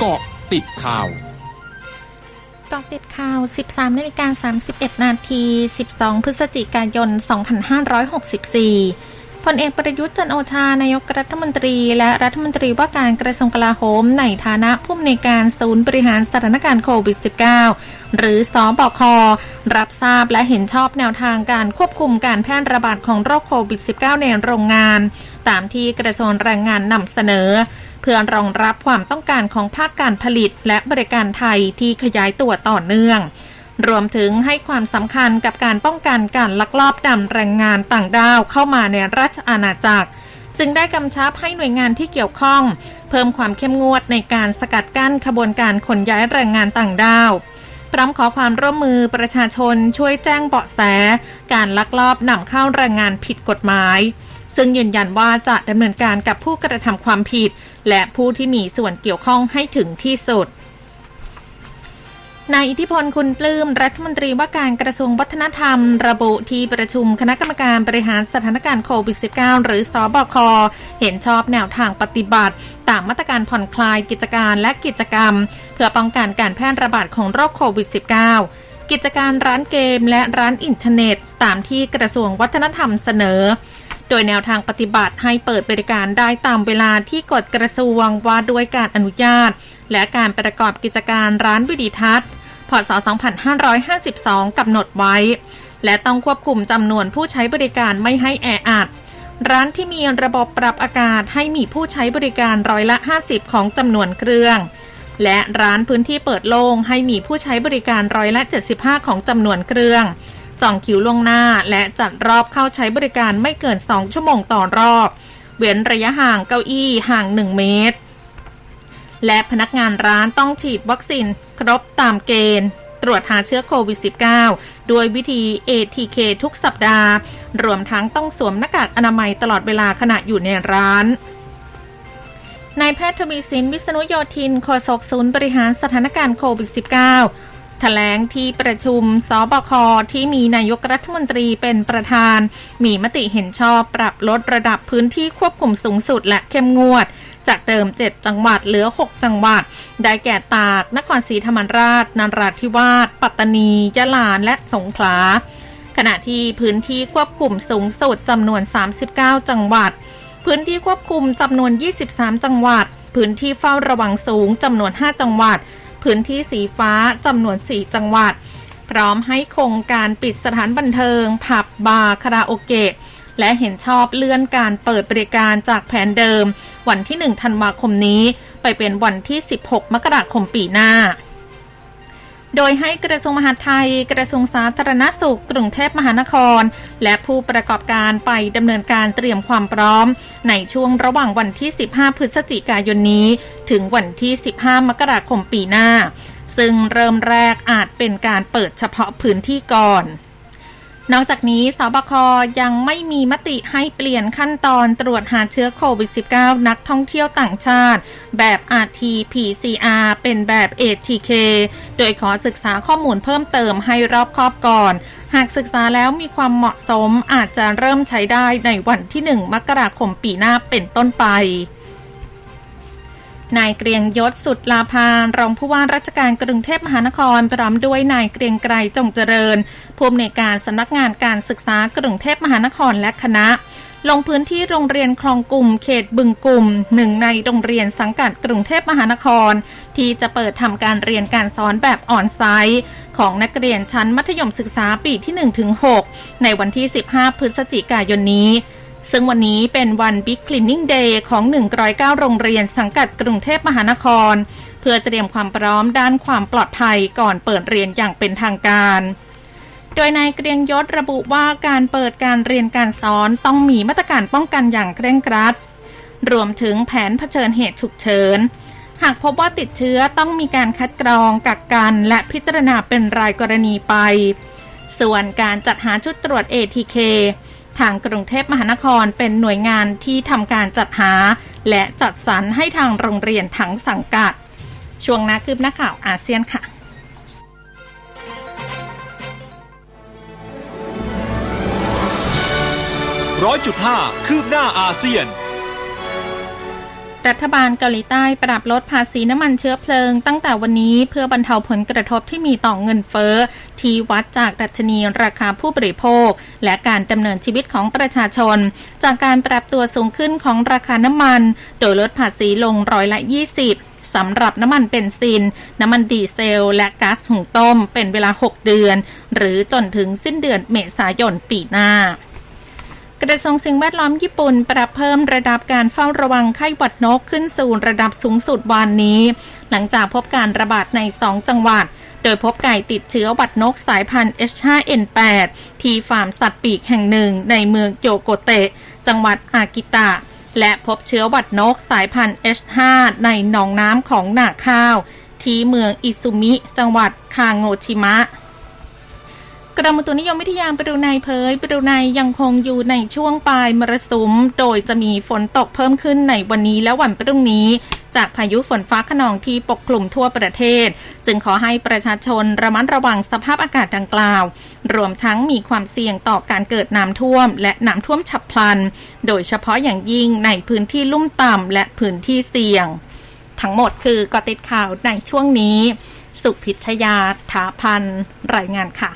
เกาะติดข่าวกาะติดข่าว 13นาฬิกา31 นาที 12 พฤศจิกายน 2564 พลเอกประยุทธ์จันโอชานายกรัฐมนตรี และรัฐมนตรีว่าการกระทรวงกลาโหม ในฐานะผู้อำนวยการศูนย์บริหารสถานการณ์โควิด -19 หรือสอบครับทราบและเห็นชอบแนวทางการควบคุมการแพร่ระบาดของโรคโควิด -19 ในโรงงาน ตามที่กระทรวงแรงงานนำเสนอ เพื่อรองรับความต้องการของภาคการผลิตและบริการไทยที่ขยายตัวต่อเนื่อง รวมถึงให้ความสำคัญกับการป้องกันการลักลอบนำแรงงานต่างด้าวเข้ามาในราชอาณาจักร จึงได้กำชับให้หน่วยงานที่เกี่ยวข้อง เพิ่มความเข้มงวดในการสกัดกั้นขบวนการขนย้ายแรงงานต่างด้าวพร้อมขอความร่วมมือประชาชนช่วยแจ้งเบาะแส การลักลอบนำเข้าแรงงานผิดกฎหมาย ซึ่งยืนยันว่าจะดำเนินการกับผู้กระทำความผิด และผู้ที่มีส่วนเกี่ยวข้องให้ถึงที่สุดนายอิทธิพลคุณปลื้มรัฐมนตรีว่าการกระทรวงวัฒนธรรม ระบุที่ประชุมคณะกรรมการบริหารสถานการณ์โควิด -19 หรือสอบค เห็นชอบแนวทางปฏิบัติ ตามมาตรการผ่อนคลายกิจการและกิจกรรม เพื่อป้องกันการแพร่ระบาดของโรคโควิด -19 กิจการร้านเกมและร้านอินเทอร์เน็ต ตามที่กระทรวงวัฒนธรรมเสนอ โดยแนวทางปฏิบัติให้เปิดบริการได้ตามเวลาที่กฎกระทรวงว่าด้วยการอนุญาต และการประกอบกิจการร้านวิดีทัศน์พศ 2552 กำหนดไว้ และต้องควบคุมจำนวนผู้ใช้บริการไม่ให้แออัด ร้านที่มีระบบปรับอากาศให้มีผู้ใช้บริการร้อยละ 50 ของจำนวนเครื่อง และร้านพื้นที่เปิดโล่งให้มีผู้ใช้บริการร้อยละ 75 ของจำนวนเครื่อง จองคิวล่วงหน้า และจัดรอบเข้าใช้บริการไม่เกิน 2 ชั่วโมงต่อรอบ เว้นระยะห่างเก้าอี้ห่าง 1 เมตร และพนักงานร้านต้องฉีดวัคซีนครบตามเกณฑ์ตรวจหาเชื้อโควิด -19 โดยวิธี ATK ทุกสัปดาห์ รวมทั้งต้องสวมหน้ากากอนามัยตลอดเวลาขณะอยู่ในร้านนายแพทย์ทวีสิน วิษณุโยธินโฆษกศูนย์บริหารสถานการณ์โควิด -19 แถลงที่ประชุมสบคที่มีนายกรัฐมนตรีเป็นประธาน มีมติเห็นชอบปรับลดระดับพื้นที่ควบคุมสูงสุดและเข้มงวด จากเดิม 7 จังหวัดเหลือ 6 จังหวัด ได้แก่ตาก นครศรีธรรมราชนราธิวาส ปัตตานี ยะลาและสงขลา ขณะที่พื้นที่ควบคุมสูงสุดจำนวน 39 จังหวัด พื้นที่ควบคุมจำนวน 23 จังหวัด พื้นที่เฝ้าระวังสูงจำนวน 5 จังหวัด พื้นที่สีฟ้าจำนวน 4 จังหวัด พร้อมให้คงการปิดสถานบันเทิง ผับบาร์คาราโอเกะและเห็นชอบเลื่อนการเปิดบริการจากแผนเดิม วันที่ 1 ธันวาคมนี้ ไปเป็นวันที่ 16 มกราคมปีหน้า โดยให้กระทรวงมหาดไทย กระทรวงสาธารณสุข กรุงเทพมหานคร และผู้ประกอบการไปดำเนินการเตรียมความพร้อม ในช่วงระหว่างวันที่ 15 พฤศจิกายนนี้ ถึงวันที่ 15 มกราคมปีหน้า ซึ่งเริ่มแรกอาจเป็นการเปิดเฉพาะพื้นที่ก่อน นอกจากนี้สบคยังไม่มีมติให้เปลี่ยนขั้นตอนตรวจหาเชื้อโควิด -19 นักท่องเที่ยวต่างชาติ แบบ RT-PCR เป็นแบบ ATK โดยขอศึกษาข้อมูลเพิ่มเติมให้รอบคอบก่อน หากศึกษาแล้วมีความเหมาะสมอาจจะเริ่มใช้ได้ในวันที่ 1 มกราคมปีหน้าเป็นต้นไป นายเกรียงยศสุดลาพานรองผู้ว่าราชการกรุงเทพมหานครพร้อมด้วยนายเกรียงไกรจงเจริญผู้อำนวยการสำนักงานการศึกษากรุงเทพมหานครและคณะ ลงพื้นที่โรงเรียนคลองกลุ่มเขตบึงกลุ่มหนึ่งในโรงเรียนสังกัดกรุงเทพมหานคร ที่จะเปิดทำการเรียนการสอนแบบออนไซต์ของนักเรียนชั้นมัธยมศึกษาปีที่ 1-6 ในวันที่ 15 พฤศจิกายนนี้ ซึ่งวันนี้เป็นวัน Big Cleaning Day ของ 109 โรงเรียนสังกัดกรุงเทพมหานคร เพื่อเตรียมความพร้อมด้านความปลอดภัยก่อนเปิดเรียนอย่างเป็นทางการ โดยนายเกรียงยศระบุว่าการเปิดการเรียนการสอนต้องมีมาตรการป้องกันอย่างเคร่งครัด รวมถึงแผนเผชิญเหตุฉุกเฉินหากพบว่าติดเชื้อต้องมีการคัดกรองกักกัน และพิจารณาเป็นรายกรณีไป ส่วนการจัดหาชุดตรวจ ATK ทางกรุงเทพมหานครเป็นหน่วยงานที่ทำการจัดหา และจัดสรรให้ทางโรงเรียนทั้งสังกัด ช่วงนาคืบหน้าข่าวอาเซียนค่ะร้อยจุดห้าคืบหน้าอาเซียน รัฐบาลเกาหลีใต้ปรับลดภาษีน้ำมันเชื้อเพลิง ตั้งแต่วันนี้เพื่อบรรเทาผลกระทบที่มีต่อเงินเฟ้อ ที่วัดจากดัชนีราคาผู้บริโภค และการดำเนินชีวิตของประชาชน จากการปรับตัวสูงขึ้นของราคาน้ำมัน โดยลดภาษีลงร้อยละ 20สำหรับน้ำมันเบนซิน น้ำมันดีเซล และก๊าซหุงต้มเป็นเวลา 6 เดือน หรือจนถึงสิ้นเดือนเมษายนปีหน้า กระทรวงสิ่งแวดล้อมญี่ปุ่น ปรับเพิ่มระดับการเฝ้าระวังไข้หวัดนกขึ้นสู่ระดับสูงสุดวันนี้ หลังจากพบการระบาดใน 2 จังหวัด โดยพบไก่ติดเชื้อหวัดนกสายพันธุ์ H5N8 ที่ฟาร์มสัตว์ปีกแห่งหนึ่งในเมืองโยโกเตะ จังหวัดอากิตะ และพบเชื้อหวัดนกสายพันธุ์ H5 ในหนองน้ำของหนาข้าว ที่เมืองอิซุมิ จังหวัดคางโงชิมะ กรมอุตุนิยมวิทยาบรูไนเผยบรูไนยังคงอยู่ในช่วงปลายมรสุม โดยจะมีฝนตกเพิ่มขึ้นในวันนี้และวันพรุ่งนี้ จากพายุฝนฟ้าขนองที่ปกคลุมทั่วประเทศ จึงขอให้ประชาชนระมัดระวังสภาพอากาศดังกล่าว รวมทั้งมีความเสี่ยงต่อการเกิดน้ำท่วม และน้ำท่วมฉับพลัน โดยเฉพาะอย่างยิ่งในพื้นที่ลุ่มต่ำและพื้นที่เสี่ยง ทั้งหมดคือกติดข่าวในช่วงนี้ สุพิชยาถาพันรายงานค่ะ